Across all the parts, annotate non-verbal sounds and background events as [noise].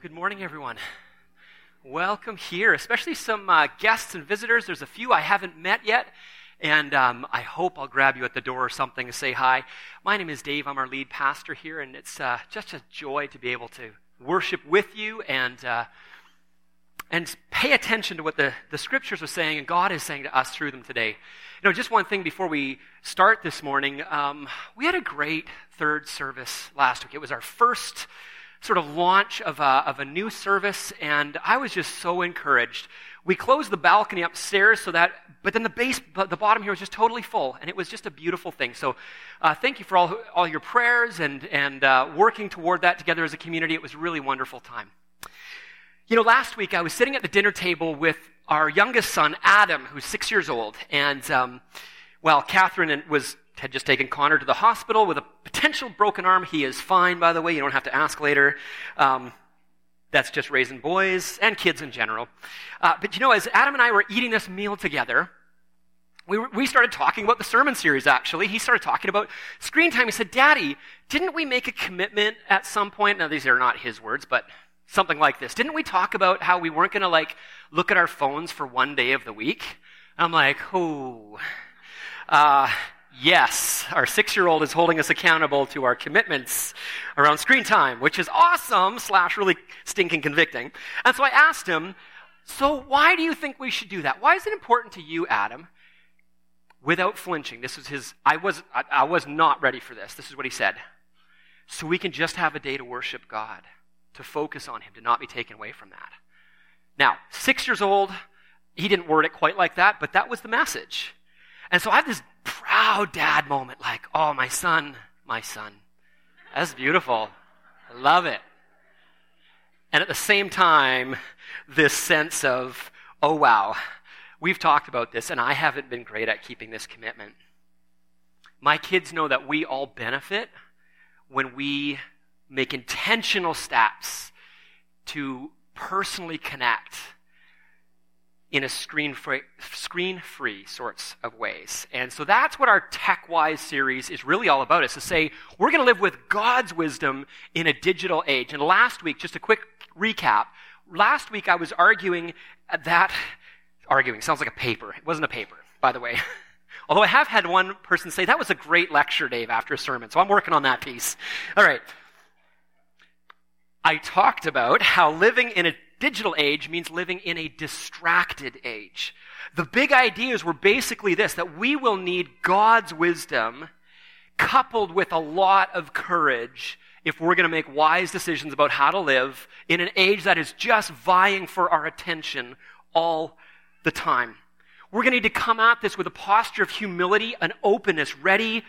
good morning, everyone. Welcome here, especially some uh, guests and visitors. There's a few I haven't met yet, and um, I hope I'll grab you at the door or something to say hi. My name is Dave. I'm our lead pastor here, and it's uh, just a joy to be able to worship with you and uh, and pay attention to what the, the scriptures are saying and God is saying to us through them today. You know, just one thing before we start this morning. Um, we had a great third service last week. It was our first sort of launch of a, of a new service, and I was just so encouraged. We closed the balcony upstairs so that, but then the base, the bottom here was just totally full, and it was just a beautiful thing. So, uh, thank you for all, all your prayers and, and uh, working toward that together as a community. It was really wonderful time. You know, last week I was sitting at the dinner table with our youngest son, Adam, who's six years old, and um, well, Catherine and was had just taken Connor to the hospital with a potential broken arm. He is fine, by the way. You don't have to ask later. Um, that's just raising boys and kids in general. Uh, but you know, as Adam and I were eating this meal together, we, we started talking about the sermon series, actually. He started talking about screen time. He said, Daddy, didn't we make a commitment at some point? Now, these are not his words, but something like this. Didn't we talk about how we weren't going to, like, look at our phones for one day of the week? I'm like, oh. Uh, yes, our six year old is holding us accountable to our commitments around screen time, which is awesome, slash, really stinking convicting. And so I asked him, So why do you think we should do that? Why is it important to you, Adam? Without flinching, this was his, I was, I, I was not ready for this. This is what he said. So we can just have a day to worship God, to focus on Him, to not be taken away from that. Now, six years old, he didn't word it quite like that, but that was the message. And so I have this proud dad moment like, oh, my son, my son. That's beautiful. I love it. And at the same time, this sense of, oh, wow, we've talked about this, and I haven't been great at keeping this commitment. My kids know that we all benefit when we make intentional steps to personally connect in a screen free, screen free sorts of ways. And so that's what our Tech Wise series is really all about, is to say we're going to live with God's wisdom in a digital age. And last week, just a quick recap, last week I was arguing that, arguing sounds like a paper. It wasn't a paper, by the way. [laughs] Although I have had one person say, that was a great lecture, Dave, after a sermon. So I'm working on that piece. All right. I talked about how living in a digital age means living in a distracted age. The big ideas were basically this that we will need God's wisdom coupled with a lot of courage if we're going to make wise decisions about how to live in an age that is just vying for our attention all the time. We're going to need to come at this with a posture of humility and openness, ready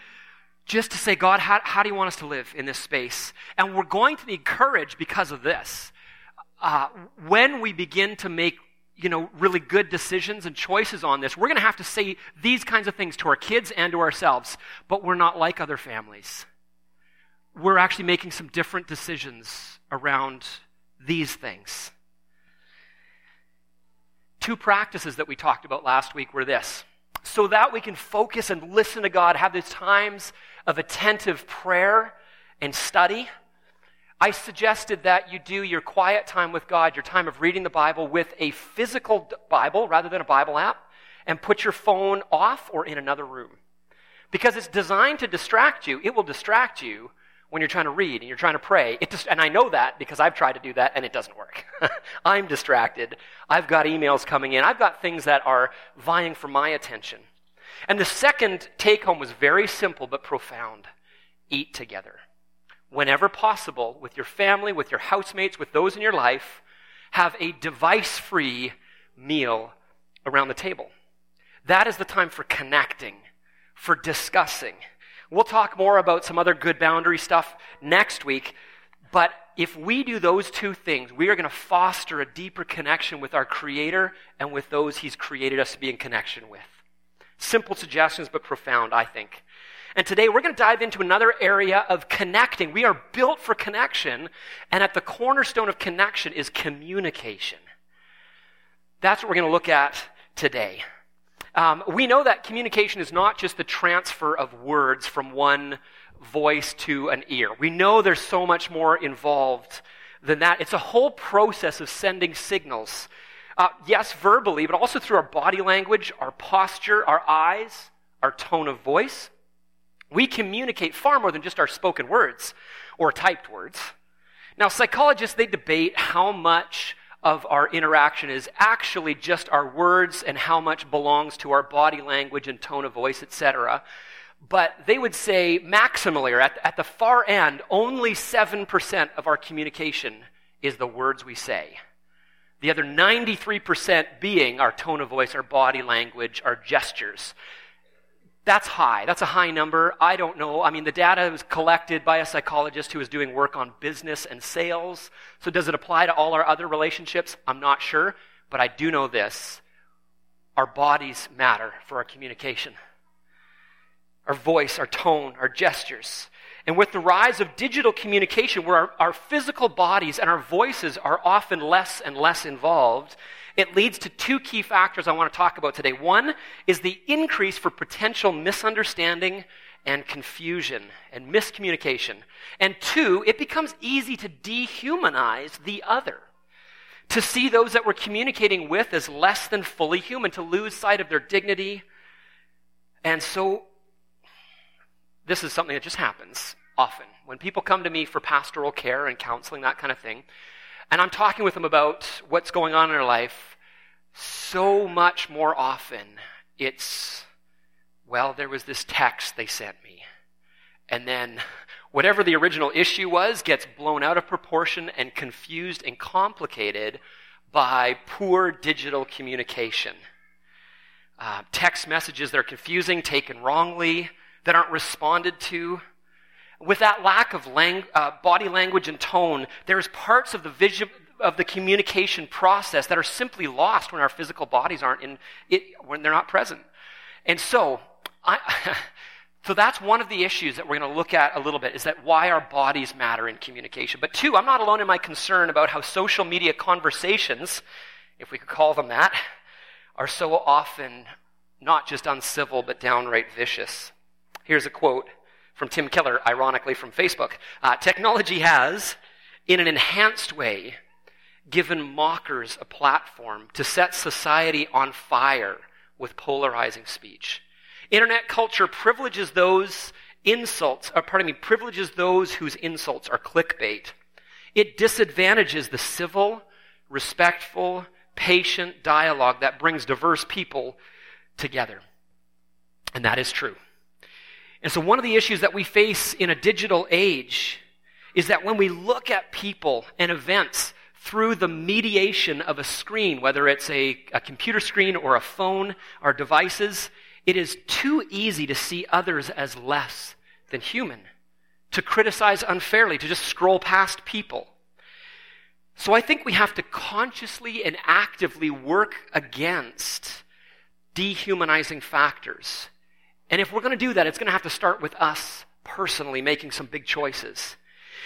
just to say, God, how, how do you want us to live in this space? And we're going to need courage because of this uh, when we begin to make you know really good decisions and choices on this we're going to have to say these kinds of things to our kids and to ourselves but we're not like other families. We're actually making some different decisions around these things. Two practices that we talked about last week were this. So that we can focus and listen to god have these times of attentive prayer and study I suggested that you do your quiet time with God, your time of reading the Bible, with a physical Bible rather than a Bible app, and put your phone off or in another room. Because it's designed to distract you. It will distract you when you're trying to read and you're trying to pray. Just, and I know that because I've tried to do that and it doesn't work. [laughs] I'm distracted. I've got emails coming in. I've got things that are vying for my attention. And the second take home was very simple but profound eat together whenever possible, with your family, with your housemates, with those in your life, have a device free meal around the table. That is the time for connecting, for discussing. We'll talk more about some other good boundary stuff next week, but if we do those two things, we are going to foster a deeper connection with our Creator and with those He's created us to be in connection with. Simple suggestions, but profound, I think. And today we're going to dive into another area of connecting. We are built for connection, and at the cornerstone of connection is communication. That's what we're going to look at today. Um, we know that communication is not just the transfer of words from one voice to an ear. We know there's so much more involved than that. It's a whole process of sending signals. Uh, yes, verbally, but also through our body language, our posture, our eyes, our tone of voice. We communicate far more than just our spoken words or typed words. Now, psychologists, they debate how much of our interaction is actually just our words and how much belongs to our body language and tone of voice, etc. But they would say maximally, or at, at the far end, only 7% of our communication is the words we say. The other 93% being our tone of voice, our body language, our gestures. That's high. That's a high number. I don't know. I mean, the data was collected by a psychologist who was doing work on business and sales. So, does it apply to all our other relationships? I'm not sure. But I do know this our bodies matter for our communication, our voice, our tone, our gestures. And with the rise of digital communication, where our, our physical bodies and our voices are often less and less involved, it leads to two key factors I want to talk about today. One is the increase for potential misunderstanding and confusion and miscommunication. And two, it becomes easy to dehumanize the other, to see those that we're communicating with as less than fully human, to lose sight of their dignity. And so, this is something that just happens often. When people come to me for pastoral care and counseling, that kind of thing, and I'm talking with them about what's going on in their life, so much more often it's, well, there was this text they sent me. And then whatever the original issue was gets blown out of proportion and confused and complicated by poor digital communication. Uh, text messages that are confusing, taken wrongly, that aren't responded to with that lack of lang- uh, body language and tone, there's parts of the vision of the communication process that are simply lost when our physical bodies aren't in it, when they're not present. And so, I, [laughs] so that's one of the issues that we're going to look at a little bit is that why our bodies matter in communication. But two, I'm not alone in my concern about how social media conversations, if we could call them that, are so often not just uncivil but downright vicious. Here's a quote from Tim Keller, ironically from Facebook. Uh, technology has, in an enhanced way, given mockers a platform to set society on fire with polarizing speech. Internet culture privileges those insults, or uh, pardon me, privileges those whose insults are clickbait. It disadvantages the civil, respectful, patient dialogue that brings diverse people together. And that is true. And so, one of the issues that we face in a digital age is that when we look at people and events through the mediation of a screen, whether it's a, a computer screen or a phone or devices, it is too easy to see others as less than human, to criticize unfairly, to just scroll past people. So I think we have to consciously and actively work against dehumanizing factors and if we're going to do that, it's going to have to start with us personally making some big choices.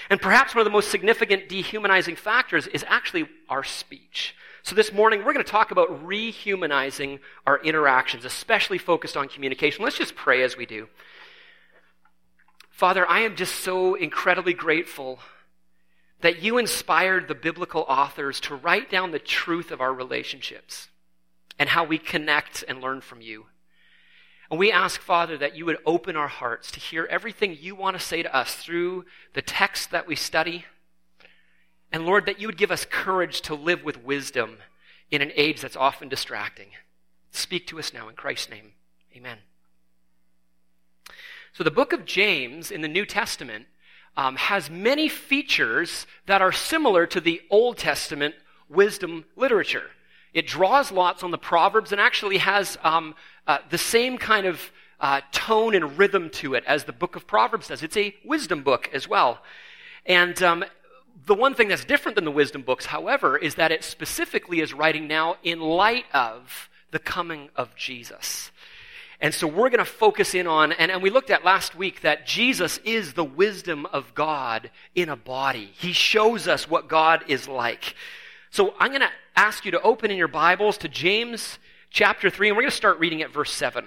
And perhaps one of the most significant dehumanizing factors is actually our speech. So this morning, we're going to talk about rehumanizing our interactions, especially focused on communication. Let's just pray as we do. Father, I am just so incredibly grateful that you inspired the biblical authors to write down the truth of our relationships and how we connect and learn from you. And we ask, Father, that you would open our hearts to hear everything you want to say to us through the text that we study. And Lord, that you would give us courage to live with wisdom in an age that's often distracting. Speak to us now in Christ's name. Amen. So, the book of James in the New Testament um, has many features that are similar to the Old Testament wisdom literature. It draws lots on the Proverbs and actually has um, uh, the same kind of uh, tone and rhythm to it as the book of Proverbs does. It's a wisdom book as well. And um, the one thing that's different than the wisdom books, however, is that it specifically is writing now in light of the coming of Jesus. And so we're going to focus in on, and, and we looked at last week that Jesus is the wisdom of God in a body. He shows us what God is like. So I'm going to ask you to open in your Bibles to James chapter 3, and we're going to start reading at verse 7.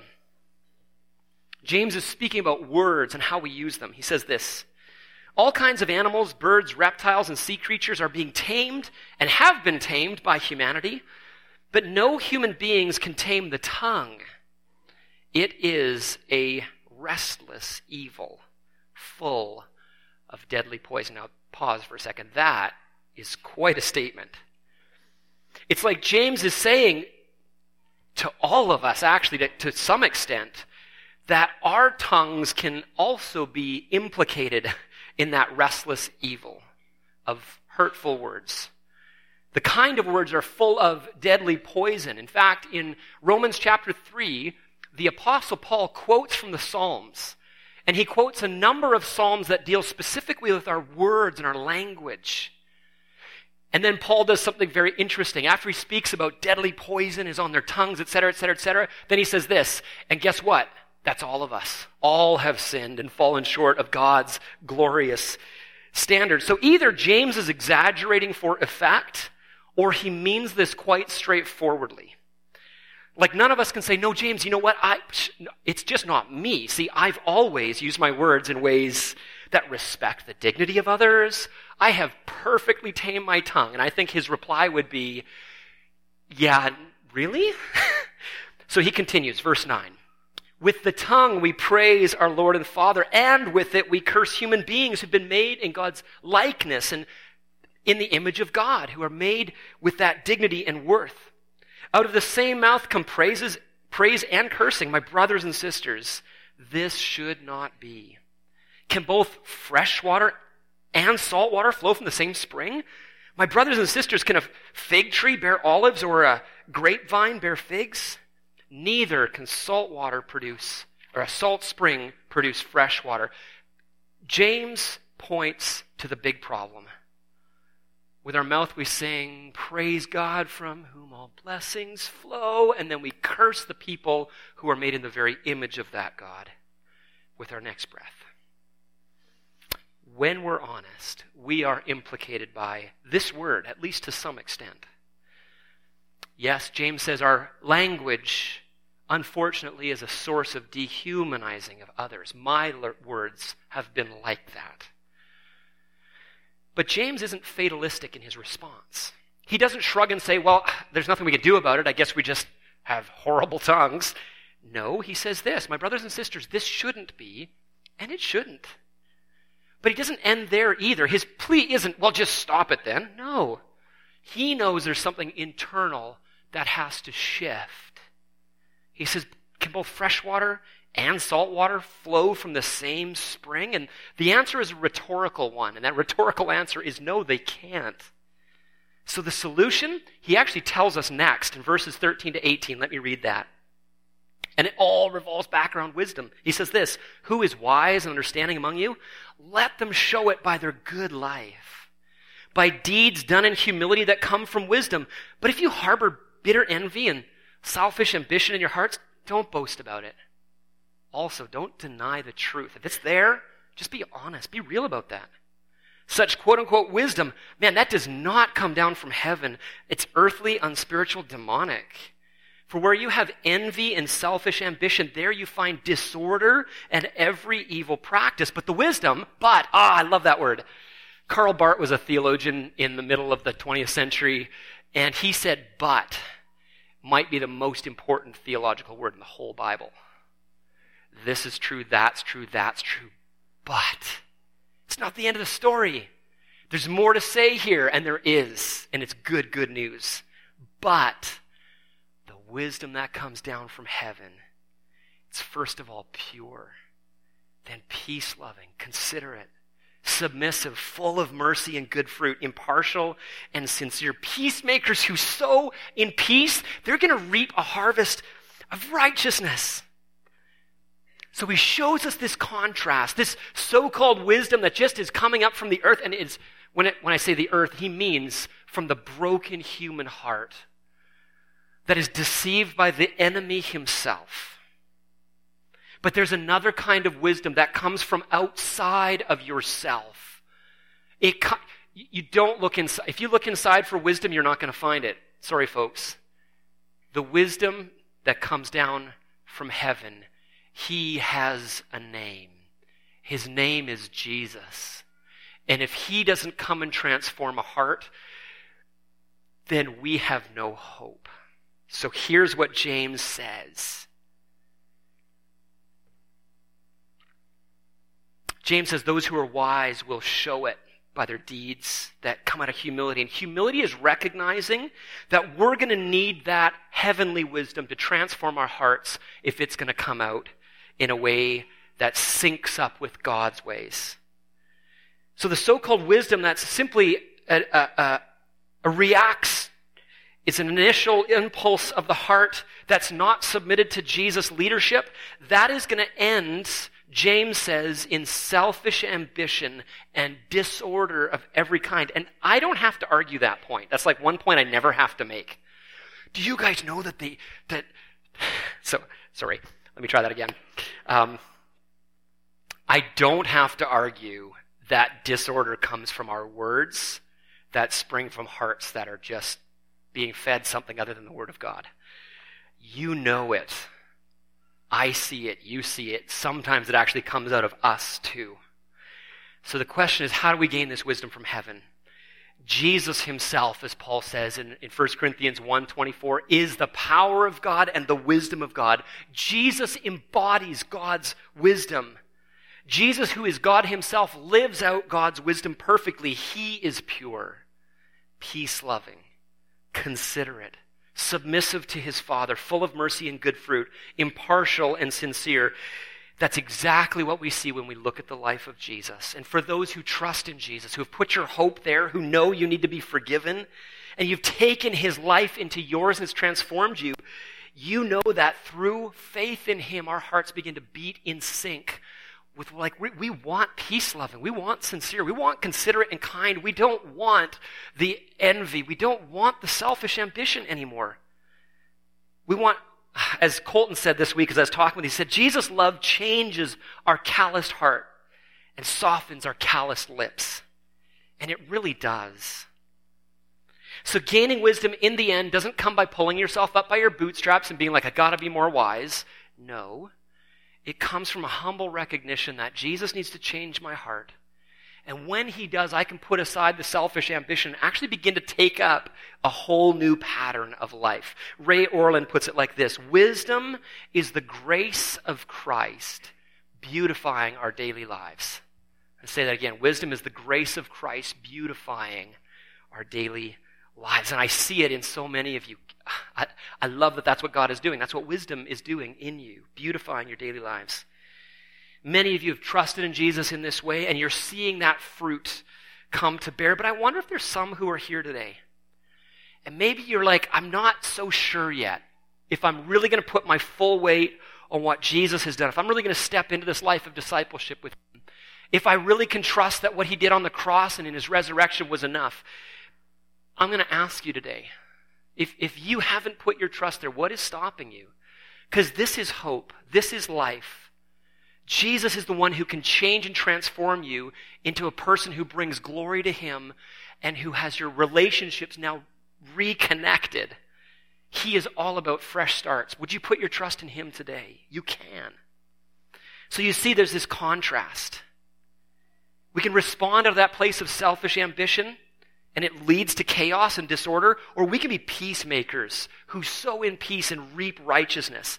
James is speaking about words and how we use them. He says this All kinds of animals, birds, reptiles, and sea creatures are being tamed and have been tamed by humanity, but no human beings can tame the tongue. It is a restless evil, full of deadly poison. Now, pause for a second. That is quite a statement. It's like James is saying to all of us, actually, to, to some extent, that our tongues can also be implicated [laughs] in that restless evil of hurtful words. The kind of words are full of deadly poison. In fact, in Romans chapter 3, the Apostle Paul quotes from the Psalms. And he quotes a number of Psalms that deal specifically with our words and our language. And then Paul does something very interesting. After he speaks about deadly poison is on their tongues, etc., etc., etc., then he says this, and guess what? That's all of us. All have sinned and fallen short of God's glorious standard. So either James is exaggerating for effect, or he means this quite straightforwardly. Like none of us can say, no, James, you know what? I, it's just not me. See, I've always used my words in ways that respect the dignity of others. I have perfectly tamed my tongue. And I think his reply would be, yeah, really? [laughs] so he continues, verse 9. With the tongue we praise our Lord and Father, and with it we curse human beings who've been made in God's likeness and in the image of God, who are made with that dignity and worth. Out of the same mouth come praises, praise and cursing. My brothers and sisters, this should not be. Can both fresh water and salt water flow from the same spring? My brothers and sisters, can a fig tree bear olives or a grapevine bear figs? Neither can salt water produce, or a salt spring produce fresh water. James points to the big problem. With our mouth, we sing, Praise God from whom all blessings flow, and then we curse the people who are made in the very image of that God with our next breath. When we're honest, we are implicated by this word, at least to some extent. Yes, James says our language, unfortunately, is a source of dehumanizing of others. My words have been like that. But James isn't fatalistic in his response. He doesn't shrug and say, well, there's nothing we can do about it. I guess we just have horrible tongues. No, he says this My brothers and sisters, this shouldn't be, and it shouldn't. But he doesn't end there either. His plea isn't, well, just stop it then. No. He knows there's something internal that has to shift. He says, can both fresh water and salt water flow from the same spring? And the answer is a rhetorical one. And that rhetorical answer is no, they can't. So the solution, he actually tells us next in verses 13 to 18. Let me read that. And it all revolves back around wisdom. He says this Who is wise and understanding among you? Let them show it by their good life, by deeds done in humility that come from wisdom. But if you harbor bitter envy and selfish ambition in your hearts, don't boast about it also, don't deny the truth. If it's there, just be honest. Be real about that. Such quote unquote wisdom, man, that does not come down from heaven. It's earthly, unspiritual, demonic. For where you have envy and selfish ambition, there you find disorder and every evil practice. But the wisdom, but, ah, I love that word. Karl Barth was a theologian in the middle of the 20th century, and he said, but might be the most important theological word in the whole Bible. This is true, that's true, that's true. But it's not the end of the story. There's more to say here, and there is, and it's good, good news. But wisdom that comes down from heaven, it's first of all pure, then peace loving, considerate, submissive, full of mercy and good fruit, impartial and sincere. Peacemakers who sow in peace, they're going to reap a harvest of righteousness. So he shows us this contrast, this so-called wisdom that just is coming up from the earth, and it's when, it, when I say the earth, he means from the broken human heart that is deceived by the enemy himself. But there's another kind of wisdom that comes from outside of yourself. It, you don't look inside. If you look inside for wisdom, you're not going to find it. Sorry, folks. The wisdom that comes down from heaven he has a name. His name is Jesus. And if He doesn't come and transform a heart, then we have no hope. So here's what James says James says, Those who are wise will show it by their deeds that come out of humility. And humility is recognizing that we're going to need that heavenly wisdom to transform our hearts if it's going to come out in a way that syncs up with God's ways. So the so-called wisdom that's simply a, a, a, a reacts, it's an initial impulse of the heart that's not submitted to Jesus' leadership, that is going to end James says, in selfish ambition and disorder of every kind. And I don't have to argue that point. That's like one point I never have to make. Do you guys know that the, that, [sighs] so, sorry, let me try that again. Um, I don't have to argue that disorder comes from our words that spring from hearts that are just being fed something other than the Word of God. You know it. I see it, you see it. Sometimes it actually comes out of us too. So the question is, how do we gain this wisdom from heaven? Jesus himself, as Paul says in, in 1 Corinthians 1.24, is the power of God and the wisdom of God. Jesus embodies God's wisdom. Jesus, who is God himself, lives out God's wisdom perfectly. He is pure, peace loving, considerate, submissive to his Father, full of mercy and good fruit, impartial and sincere. That's exactly what we see when we look at the life of Jesus. And for those who trust in Jesus, who have put your hope there, who know you need to be forgiven, and you've taken his life into yours and it's transformed you, you know that through faith in him, our hearts begin to beat in sync with like we, we want peace loving. We want sincere. We want considerate and kind. We don't want the envy. We don't want the selfish ambition anymore. We want as colton said this week as i was talking with him he said jesus love changes our calloused heart and softens our calloused lips. And it really does. So gaining wisdom in the end doesn't come by pulling yourself up by your bootstraps and being like i gotta be more wise. No it comes from a humble recognition that Jesus needs to change my heart. And when he does, I can put aside the selfish ambition and actually begin to take up a whole new pattern of life. Ray Ortlund puts it like this Wisdom is the grace of Christ beautifying our daily lives. I say that again. Wisdom is the grace of Christ beautifying our daily lives. And I see it in so many of you. I, I love that that's what God is doing. That's what wisdom is doing in you, beautifying your daily lives. Many of you have trusted in Jesus in this way, and you're seeing that fruit come to bear. But I wonder if there's some who are here today. And maybe you're like, I'm not so sure yet if I'm really going to put my full weight on what Jesus has done, if I'm really going to step into this life of discipleship with Him, if I really can trust that what He did on the cross and in His resurrection was enough. I'm going to ask you today if, if you haven't put your trust there, what is stopping you? Because this is hope, this is life. Jesus is the one who can change and transform you into a person who brings glory to Him and who has your relationships now reconnected. He is all about fresh starts. Would you put your trust in Him today? You can. So you see, there's this contrast. We can respond out of that place of selfish ambition and it leads to chaos and disorder, or we can be peacemakers who sow in peace and reap righteousness.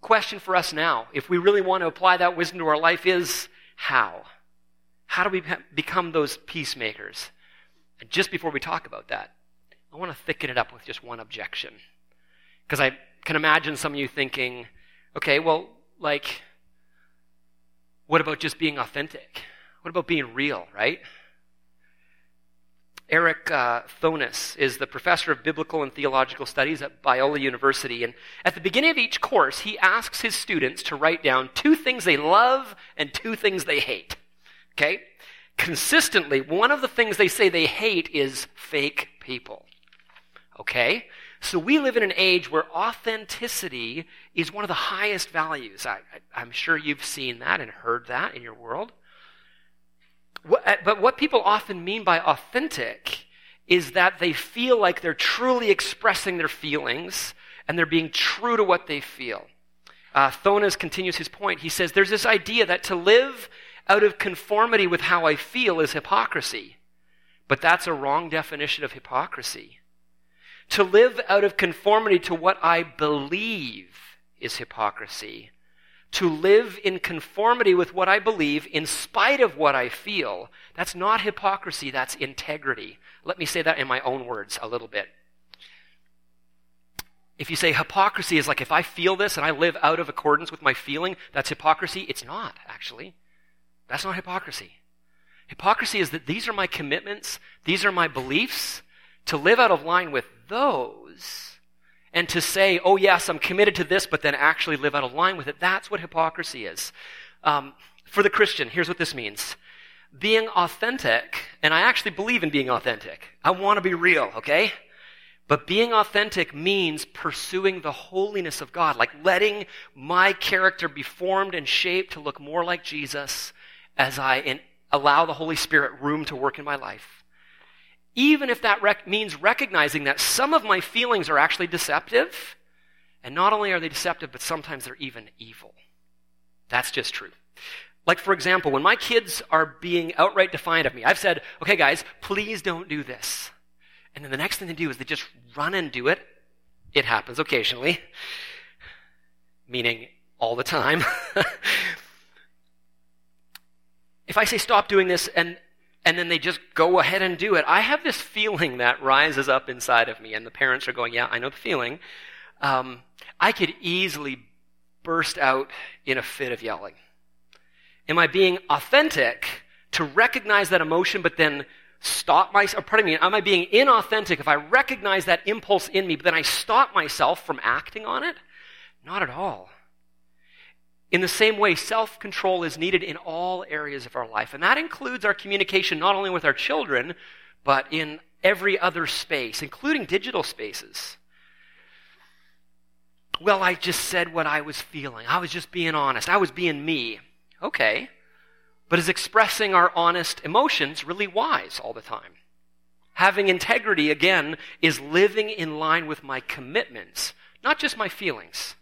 Question for us now, if we really want to apply that wisdom to our life, is how? How do we become those peacemakers? And just before we talk about that, I want to thicken it up with just one objection. Because I can imagine some of you thinking, okay, well, like, what about just being authentic? What about being real, right? Eric uh, Thonis is the professor of biblical and theological studies at Biola University. And at the beginning of each course, he asks his students to write down two things they love and two things they hate. Okay? Consistently, one of the things they say they hate is fake people. Okay? So we live in an age where authenticity is one of the highest values. I, am sure you've seen that and heard that in your world. Uh, but what people often mean by authentic is that they feel like they're truly expressing their feelings and they're being true to what they feel. Uh, Thoennes continues his point. He says there's this idea that to live out of conformity with how I feel is hypocrisy. But that's a wrong definition of hypocrisy. To live out of conformity to what I believe is hypocrisy. To live in conformity with what I believe in spite of what I feel, that's not hypocrisy, that's integrity. Let me say that in my own words a little bit. If you say hypocrisy is like if I feel this and I live out of accordance with my feeling, that's hypocrisy. It's not, actually. That's not hypocrisy. Hypocrisy is that these are my commitments, these are my beliefs. To live out of line with those and to say, oh, yes, I'm committed to this, but then actually live out of line with it, that's what hypocrisy is. Um, for the Christian, here's what this means being authentic, and I actually believe in being authentic. I want to be real, okay? But being authentic means pursuing the holiness of God, like letting my character be formed and shaped to look more like Jesus as I in, allow the Holy Spirit room to work in my life. Even if that rec- means recognizing that some of my feelings are actually deceptive, and not only are they deceptive, but sometimes they're even evil. That's just true. Like, for example, when my kids are being outright defiant of me, I've said, okay, guys, please don't do this. And then the next thing they do is they just run and do it. It happens occasionally, meaning all the time. [laughs] if I say stop doing this and and then they just go ahead and do it, I have this feeling that rises up inside of me, and the parents are going, "Yeah, I know the feeling." Um, I could easily burst out in a fit of yelling. Am I being authentic to recognize that emotion, but then stop myself, pardon me, am I being inauthentic if I recognize that impulse in me, but then I stop myself from acting on it? Not at all. In the same way, self control is needed in all areas of our life. And that includes our communication not only with our children, but in every other space, including digital spaces. Well, I just said what I was feeling. I was just being honest. I was being me. Okay. But is expressing our honest emotions really wise all the time? Having integrity, again, is living in line with my commitments, not just my feelings.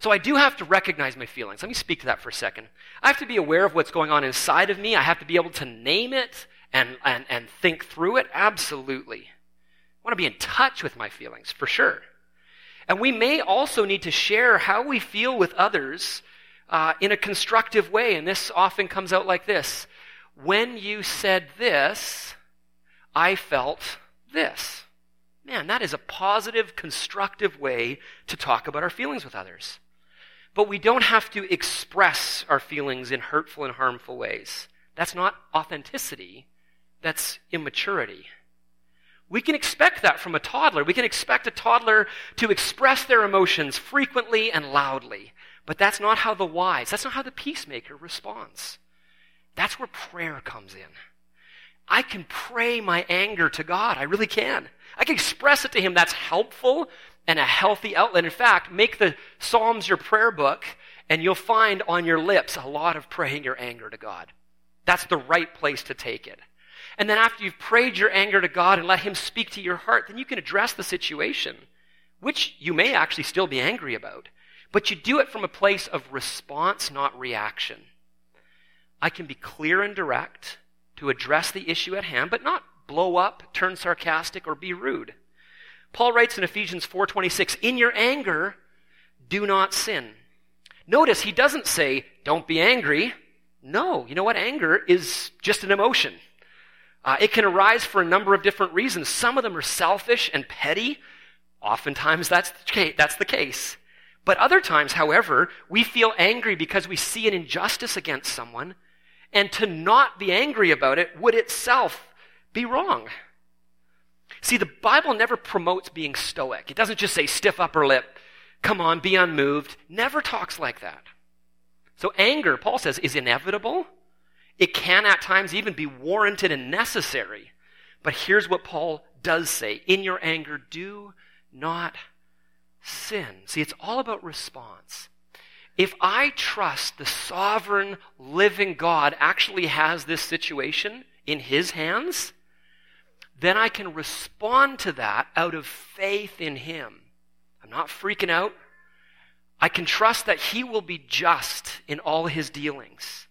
So I do have to recognize my feelings. Let me speak to that for a second. I have to be aware of what's going on inside of me. I have to be able to name it and, and, and think through it. Absolutely. I want to be in touch with my feelings, for sure. And we may also need to share how we feel with others uh, in a constructive way. And this often comes out like this When you said this, I felt this. Man, that is a positive, constructive way to talk about our feelings with others. But we don't have to express our feelings in hurtful and harmful ways. That's not authenticity, that's immaturity. We can expect that from a toddler. We can expect a toddler to express their emotions frequently and loudly. But that's not how the wise, that's not how the peacemaker responds. That's where prayer comes in. I can pray my anger to God. I really can. I can express it to Him. That's helpful and a healthy outlet. In fact, make the Psalms your prayer book, and you'll find on your lips a lot of praying your anger to God. That's the right place to take it. And then after you've prayed your anger to God and let Him speak to your heart, then you can address the situation, which you may actually still be angry about. But you do it from a place of response, not reaction. I can be clear and direct to address the issue at hand, but not blow up, turn sarcastic, or be rude. Paul writes in Ephesians 4:26, "In your anger, do not sin." Notice he doesn't say, "Don't be angry." No, you know what? Anger is just an emotion. Uh, it can arise for a number of different reasons. Some of them are selfish and petty. Oftentimes that's that's the case. But other times, however, we feel angry because we see an injustice against someone, and to not be angry about it would itself be wrong. See, the Bible never promotes being stoic. It doesn't just say stiff upper lip, come on, be unmoved. Never talks like that. So anger, Paul says, is inevitable. It can at times even be warranted and necessary. But here's what Paul does say In your anger, do not sin. See, it's all about response. If I trust the sovereign, living God actually has this situation in his hands, then I can respond to that out of faith in him. I'm not freaking out. I can trust that he will be just in all his dealings.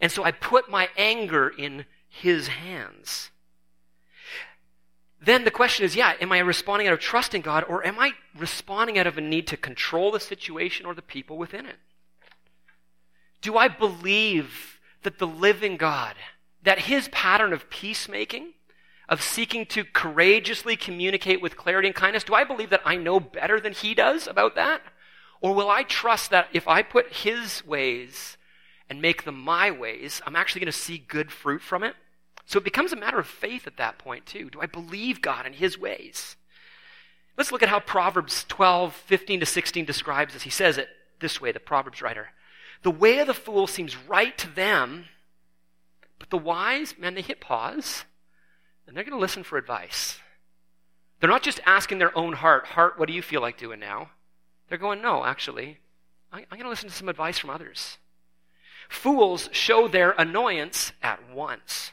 And so I put my anger in his hands. Then the question is, yeah, am I responding out of trust in God or am I responding out of a need to control the situation or the people within it? Do I believe that the living God, that his pattern of peacemaking, of seeking to courageously communicate with clarity and kindness, do I believe that I know better than he does about that? Or will I trust that if I put his ways and make them my ways, I'm actually going to see good fruit from it? So it becomes a matter of faith at that point, too. Do I believe God and his ways? Let's look at how Proverbs 12, 15 to 16 describes this. He says it this way, the Proverbs writer. The way of the fool seems right to them, but the wise, man, they hit pause and they're going to listen for advice. They're not just asking their own heart, Heart, what do you feel like doing now? They're going, No, actually, I, I'm going to listen to some advice from others. Fools show their annoyance at once.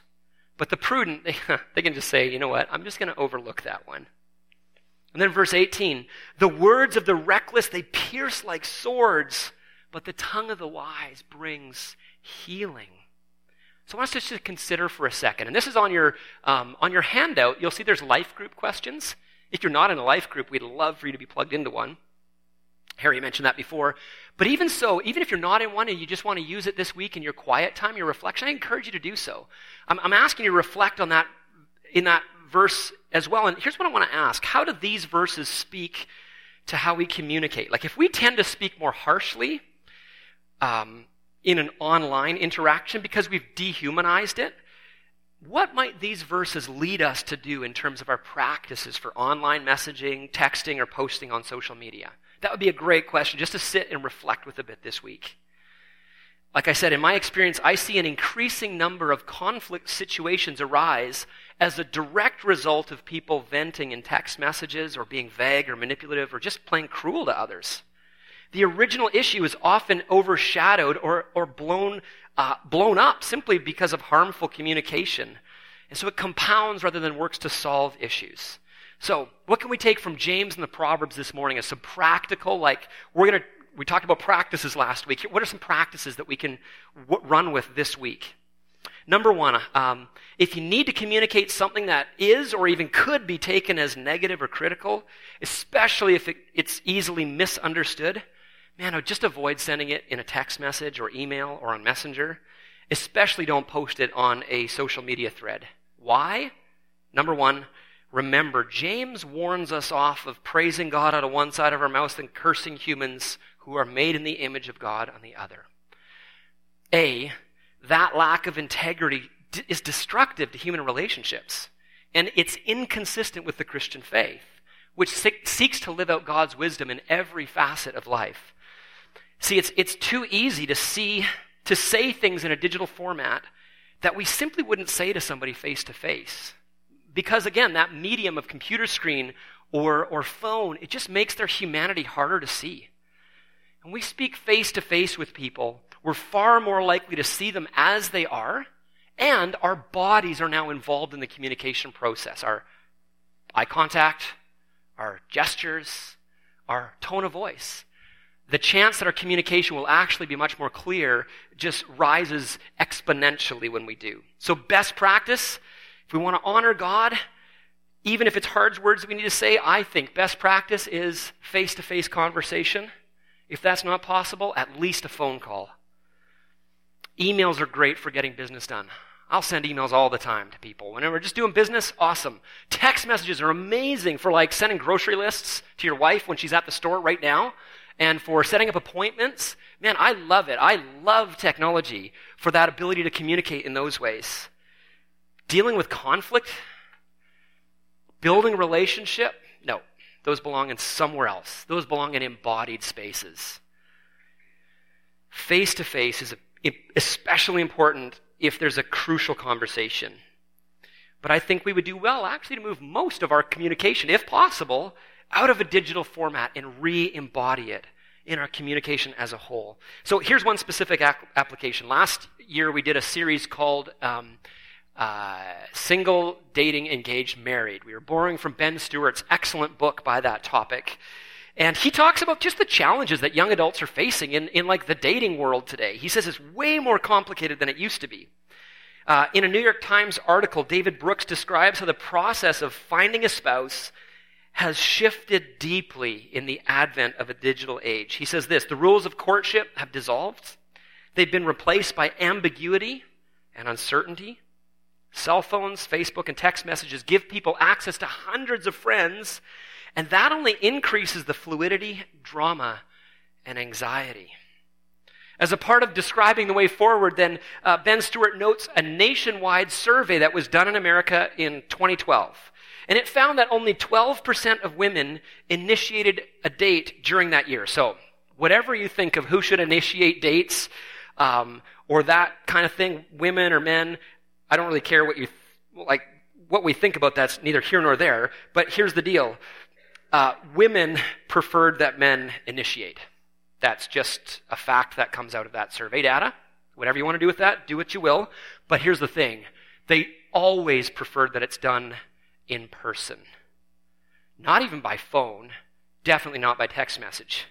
But the prudent, they, [laughs] they can just say, you know what, I'm just going to overlook that one. And then verse 18 the words of the reckless, they pierce like swords, but the tongue of the wise brings healing. So I want us to consider for a second, and this is on your, um, on your handout, you'll see there's life group questions. If you're not in a life group, we'd love for you to be plugged into one. Harry mentioned that before. But even so, even if you're not in one and you just want to use it this week in your quiet time, your reflection, I encourage you to do so. I'm, I'm asking you to reflect on that in that verse as well. And here's what I want to ask How do these verses speak to how we communicate? Like, if we tend to speak more harshly, um, in an online interaction because we've dehumanized it, what might these verses lead us to do in terms of our practices for online messaging, texting, or posting on social media? That would be a great question just to sit and reflect with a bit this week. Like I said, in my experience, I see an increasing number of conflict situations arise as a direct result of people venting in text messages or being vague or manipulative or just plain cruel to others the original issue is often overshadowed or, or blown, uh, blown up simply because of harmful communication. And so it compounds rather than works to solve issues. So, what can we take from James and the Proverbs this morning as some practical, like, we're going to, we talked about practices last week. What are some practices that we can w- run with this week? Number one, um, if you need to communicate something that is or even could be taken as negative or critical, especially if it, it's easily misunderstood, man, just avoid sending it in a text message or email or on Messenger. Especially don't post it on a social media thread. Why? Number one, remember, James warns us off of praising God out of one side of our mouth and cursing humans who are made in the image of God on the other. A, that lack of integrity is destructive to human relationships, and it's inconsistent with the Christian faith, which seeks to live out God's wisdom in every facet of life. See, it's, it's too easy to see, to say things in a digital format that we simply wouldn't say to somebody face to face. Because again, that medium of computer screen or, or phone, it just makes their humanity harder to see. When we speak face to face with people, we're far more likely to see them as they are, and our bodies are now involved in the communication process. Our eye contact, our gestures, our tone of voice the chance that our communication will actually be much more clear just rises exponentially when we do. So, best practice, if we want to honor God, even if it's hard words that we need to say, I think best practice is face to face conversation. If that's not possible, at least a phone call. Emails are great for getting business done. I'll send emails all the time to people. Whenever we're just doing business, awesome. Text messages are amazing for like sending grocery lists to your wife when she's at the store right now and for setting up appointments. Man, I love it. I love technology for that ability to communicate in those ways. Dealing with conflict, building relationship, no, those belong in somewhere else. Those belong in embodied spaces. Face to face is especially important if there's a crucial conversation. But I think we would do well actually to move most of our communication, if possible, out of a digital format and re embody it in our communication as a whole. So here's one specific application. Last year we did a series called um, uh, Single, Dating, Engaged, Married. We were borrowing from Ben Stuart's excellent book by that topic. And he talks about just the challenges that young adults are facing in, in like the dating world today. He says it's way more complicated than it used to be. Uh, in a New York Times article, David Brooks describes how the process of finding a spouse has shifted deeply in the advent of a digital age. He says this the rules of courtship have dissolved, they've been replaced by ambiguity and uncertainty. Cell phones, Facebook, and text messages give people access to hundreds of friends, and that only increases the fluidity, drama, and anxiety. As a part of describing the way forward, then uh, Ben Stuart notes a nationwide survey that was done in America in 2012. And it found that only 12% of women initiated a date during that year. So, whatever you think of who should initiate dates um, or that kind of thing, women or men, I don't really care what you like. What we think about that's neither here nor there. But here's the deal: uh, women preferred that men initiate. That's just a fact that comes out of that survey data. Whatever you want to do with that, do what you will. But here's the thing: they always preferred that it's done in person. Not even by phone, definitely not by text message.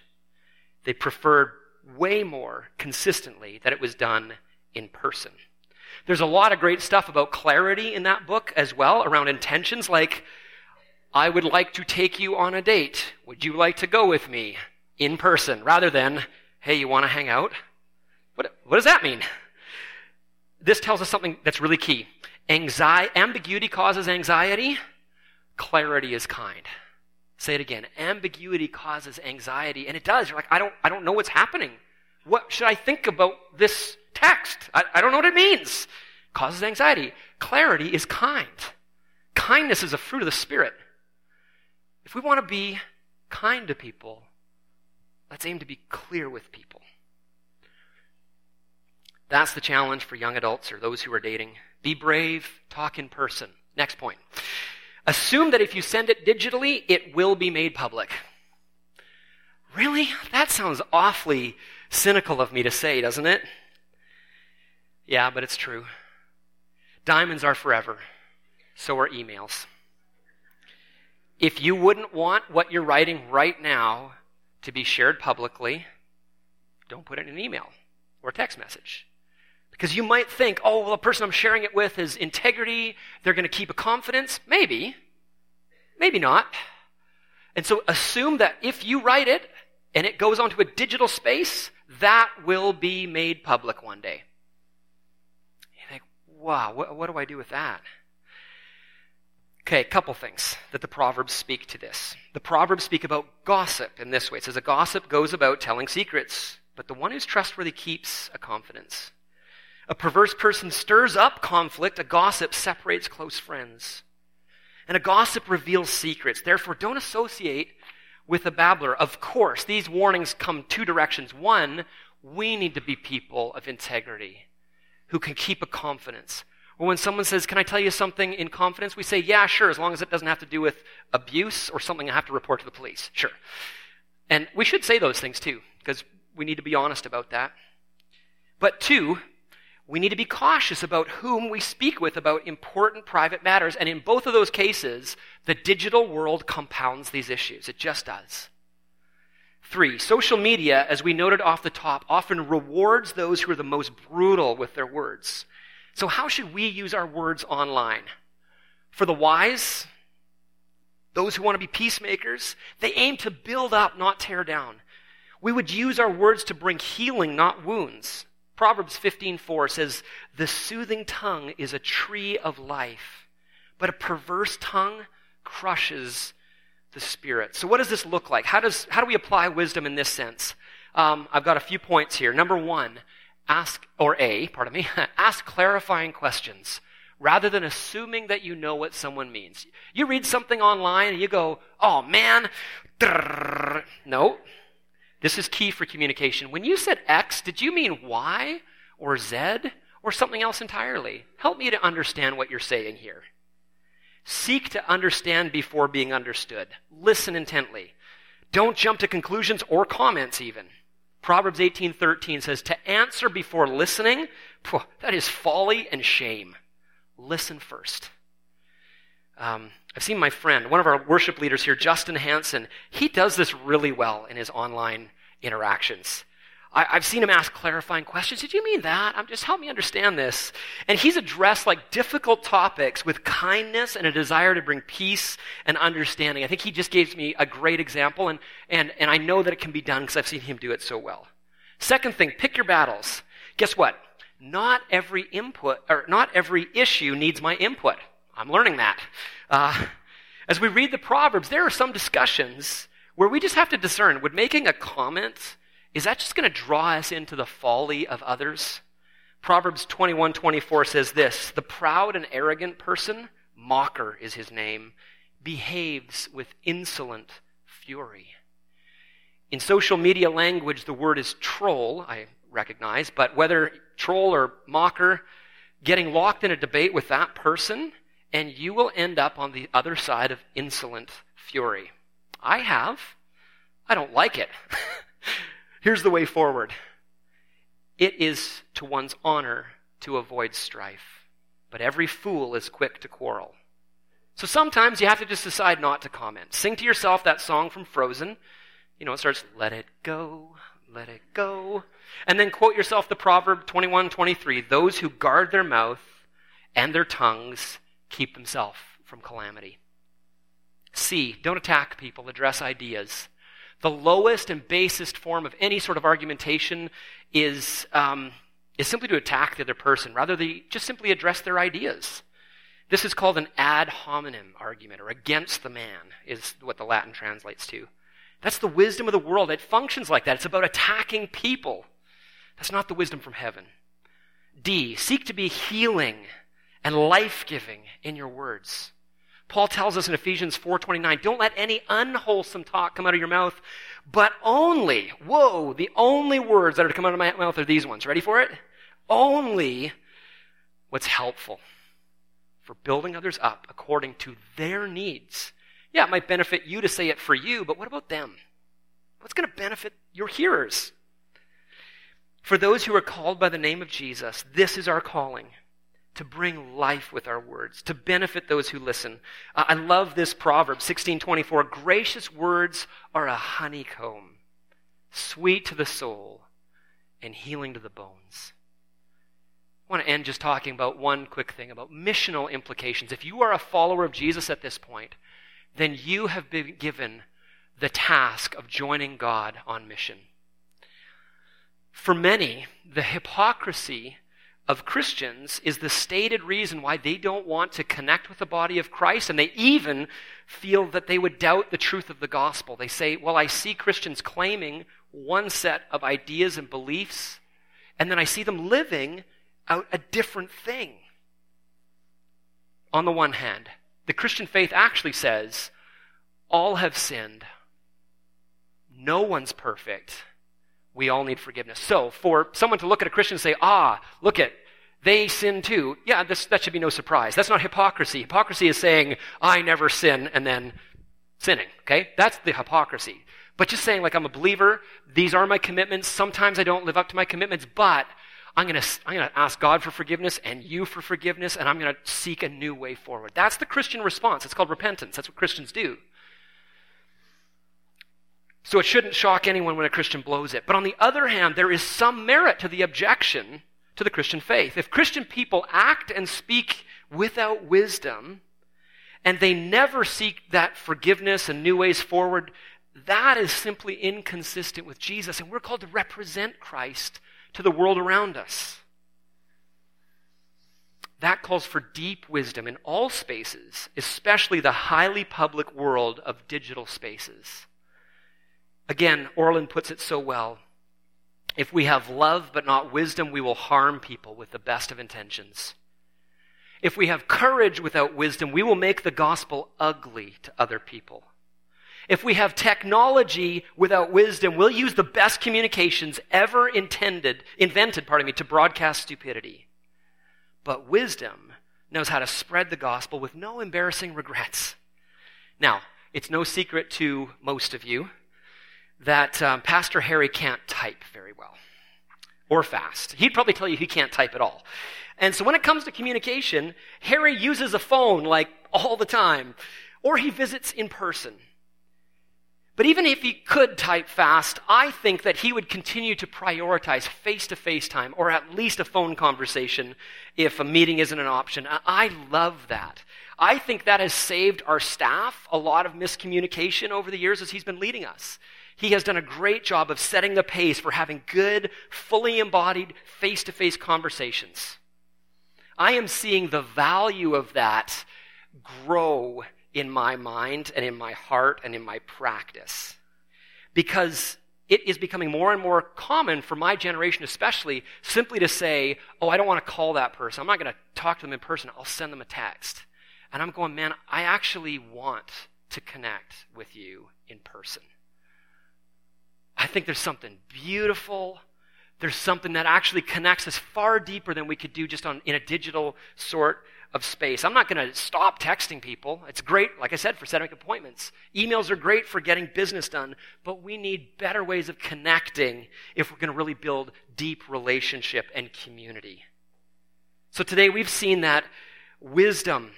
They preferred way more consistently that it was done in person. There's a lot of great stuff about clarity in that book as well, around intentions like, I would like to take you on a date. Would you like to go with me in person? Rather than, hey, you want to hang out? What, what does that mean? This tells us something that's really key. Anxiety, ambiguity causes anxiety. Clarity is kind. Say it again. Ambiguity causes anxiety, and it does. You're like, I don't, I don't know what's happening. What should I think about this text? I, I don't know what it means. Causes anxiety. Clarity is kind. Kindness is a fruit of the Spirit. If we want to be kind to people, let's aim to be clear with people. That's the challenge for young adults or those who are dating. Be brave, talk in person. Next point. Assume that if you send it digitally, it will be made public. Really? That sounds awfully cynical of me to say, doesn't it? Yeah, but it's true. Diamonds are forever. So are emails. If you wouldn't want what you're writing right now to be shared publicly, don't put it in an email or text message. Because you might think, oh, well, the person I'm sharing it with is integrity. They're going to keep a confidence. Maybe. Maybe not. And so assume that if you write it and it goes onto a digital space, that will be made public one day. You think, wow, what, what do I do with that? Okay, a couple things that the Proverbs speak to this. The Proverbs speak about gossip in this way. It says, A gossip goes about telling secrets, but the one who's trustworthy keeps a confidence. A perverse person stirs up conflict. A gossip separates close friends. And a gossip reveals secrets. Therefore, don't associate with a babbler. Of course, these warnings come two directions. One, we need to be people of integrity who can keep a confidence. Or when someone says, Can I tell you something in confidence? We say, Yeah, sure, as long as it doesn't have to do with abuse or something I have to report to the police. Sure. And we should say those things too, because we need to be honest about that. But two, we need to be cautious about whom we speak with about important private matters. And in both of those cases, the digital world compounds these issues. It just does. Three, social media, as we noted off the top, often rewards those who are the most brutal with their words. So, how should we use our words online? For the wise, those who want to be peacemakers, they aim to build up, not tear down. We would use our words to bring healing, not wounds. Proverbs 15:4 says, "The soothing tongue is a tree of life, but a perverse tongue crushes the spirit." So what does this look like? How does how do we apply wisdom in this sense? Um, I've got a few points here. Number one, ask or a, pardon me, [laughs] ask clarifying questions rather than assuming that you know what someone means. You read something online and you go, "Oh man," no, this is key for communication. When you said X, did you mean Y or Z or something else entirely? Help me to understand what you're saying here. Seek to understand before being understood. Listen intently. Don't jump to conclusions or comments even. Proverbs 18:13 says to answer before listening, that is folly and shame. Listen first. Um, I've seen my friend, one of our worship leaders here, Justin Hanson, he does this really well in his online interactions. I, have seen him ask clarifying questions. Did you mean that? I'm just help me understand this. And he's addressed like difficult topics with kindness and a desire to bring peace and understanding. I think he just gave me a great example, and, and, and I know that it can be done because I've seen him do it so well. Second thing, pick your battles. Guess what? Not every input, or not every issue needs my input. I'm learning that. Uh, as we read the Proverbs, there are some discussions where we just have to discern would making a comment, is that just going to draw us into the folly of others? Proverbs 21 24 says this The proud and arrogant person, mocker is his name, behaves with insolent fury. In social media language, the word is troll, I recognize, but whether troll or mocker, getting locked in a debate with that person and you will end up on the other side of insolent fury. I have. I don't like it. [laughs] Here's the way forward it is to one's honor to avoid strife, but every fool is quick to quarrel. So sometimes you have to just decide not to comment. Sing to yourself that song from Frozen. You know, it starts, let it go, let it go. And then quote yourself the proverb 21 23 those who guard their mouth and their tongues keep themselves from calamity. C, don't attack people, address ideas. The lowest and basest form of any sort of argumentation is, um, is simply to attack the other person, rather than just simply address their ideas. This is called an ad hominem argument, or against the man, is what the Latin translates to. That's the wisdom of the world. It functions like that. It's about attacking people. That's not the wisdom from heaven. D, seek to be healing and life-giving in your words. Paul tells us in Ephesians 4:29, don't let any unwholesome talk come out of your mouth, but only, whoa, the only words that are to come out of my mouth are these ones. Ready for it? Only what's helpful for building others up according to their needs. Yeah, it might benefit you to say it for you, but what about them? What's going to benefit your hearers? For those who are called by the name of Jesus, this is our calling to bring life with our words, to benefit those who listen. Uh, I love this proverb, 1624. Gracious words are a honeycomb, sweet to the soul and healing to the bones. I want to end just talking about one quick thing about missional implications. If you are a follower of Jesus at this point, then you have been given the task of joining God on mission. For many, the hypocrisy of Christians is the stated reason why they don't want to connect with the body of Christ, and they even feel that they would doubt the truth of the gospel. They say, Well, I see Christians claiming one set of ideas and beliefs, and then I see them living out a different thing. On the one hand, the Christian faith actually says, All have sinned, no one's perfect we all need forgiveness. So, for someone to look at a Christian and say, ah, look at, they sin too, yeah, this, that should be no surprise. That's not hypocrisy. Hypocrisy is saying, I never sin, and then sinning, okay? That's the hypocrisy. But just saying, like, I'm a believer, these are my commitments. Sometimes I don't live up to my commitments, but I'm going to I'm going to ask God for forgiveness and you for forgiveness, and I'm going to seek a new way forward. That's the Christian response. It's called repentance. That's what Christians do. So it shouldn't shock anyone when a Christian blows it. But on the other hand, there is some merit to the objection to the Christian faith. If Christian people act and speak without wisdom, and they never seek that forgiveness and new ways forward, that is simply inconsistent with Jesus. And we're called to represent Christ to the world around us. That calls for deep wisdom in all spaces, especially the highly public world of digital spaces. Again, Ortlund puts it so well. If we have love but not wisdom, we will harm people with the best of intentions. If we have courage without wisdom, we will make the gospel ugly to other people. If we have technology without wisdom, we'll use the best communications ever intended, invented, pardon me, to broadcast stupidity. But wisdom knows how to spread the gospel with no embarrassing regrets. Now, it's no secret to most of you that um, Pastor Harry can't type very well or fast. He'd probably tell you he can't type at all. And so when it comes to communication, Harry uses a phone like all the time. or he visits in person. But even if he could type fast, I think that he would continue to prioritize face to face time or at least a phone conversation if a meeting isn't an option. I love that. I think that has saved our staff a lot of miscommunication over the years as he's been leading us. He has done a great job of setting the pace for having good, fully embodied, face to face conversations. I am seeing the value of that grow in my mind and in my heart and in my practice. Because it is becoming more and more common for my generation, especially, simply to say, Oh, I don't want to call that person. I'm not going to talk to them in person. I'll send them a text. And I'm going, Man, I actually want to connect with you in person. I think there's something beautiful. There's something that actually connects us far deeper than we could do just on, in a digital sort of space. I'm not going to stop texting people. It's great, like I said, for setting appointments. Emails are great for getting business done, but we need better ways of connecting if we're going to really build deep relationship and community. So today we've seen that wisdom,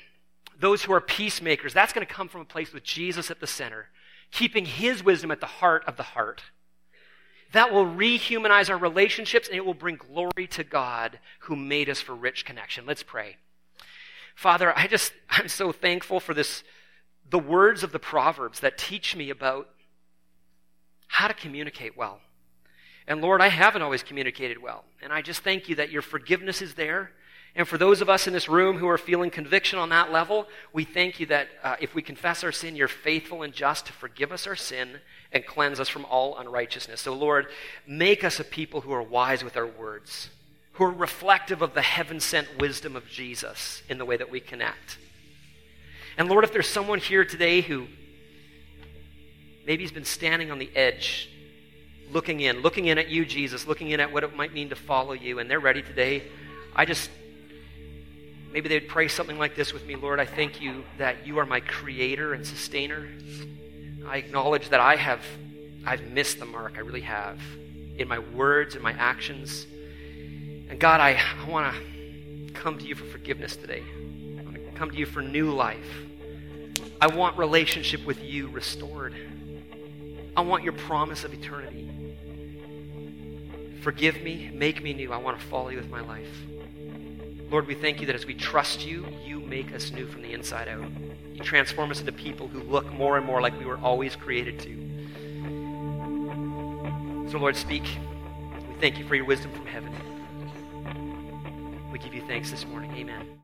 those who are peacemakers, that's going to come from a place with Jesus at the center, keeping his wisdom at the heart of the heart. That will rehumanize our relationships and it will bring glory to God who made us for rich connection. Let's pray. Father, I just, I'm so thankful for this, the words of the Proverbs that teach me about how to communicate well. And Lord, I haven't always communicated well. And I just thank you that your forgiveness is there. And for those of us in this room who are feeling conviction on that level, we thank you that uh, if we confess our sin, you're faithful and just to forgive us our sin and cleanse us from all unrighteousness. So, Lord, make us a people who are wise with our words who are reflective of the heaven sent wisdom of Jesus in the way that we connect. And Lord, if there's someone here today who maybe has been standing on the edge, looking in, looking in at you, Jesus, looking in at what it might mean to follow you, and they're ready today, I just, maybe they'd pray something like this with me Lord, I thank you that you are my creator and sustainer. I acknowledge that I have, I've missed the mark. I really have. In my words and my actions. And God, I, I want to come to you for forgiveness today. I want to come to you for new life. I want relationship with you restored. I want your promise of eternity. Forgive me, make me new. I want to follow you with my life. Lord, we thank you that as we trust you, you make us new from the inside out. You transform us into people who look more and more like we were always created to. So, Lord, speak. We thank you for your wisdom from heaven. We give you thanks this morning. Amen.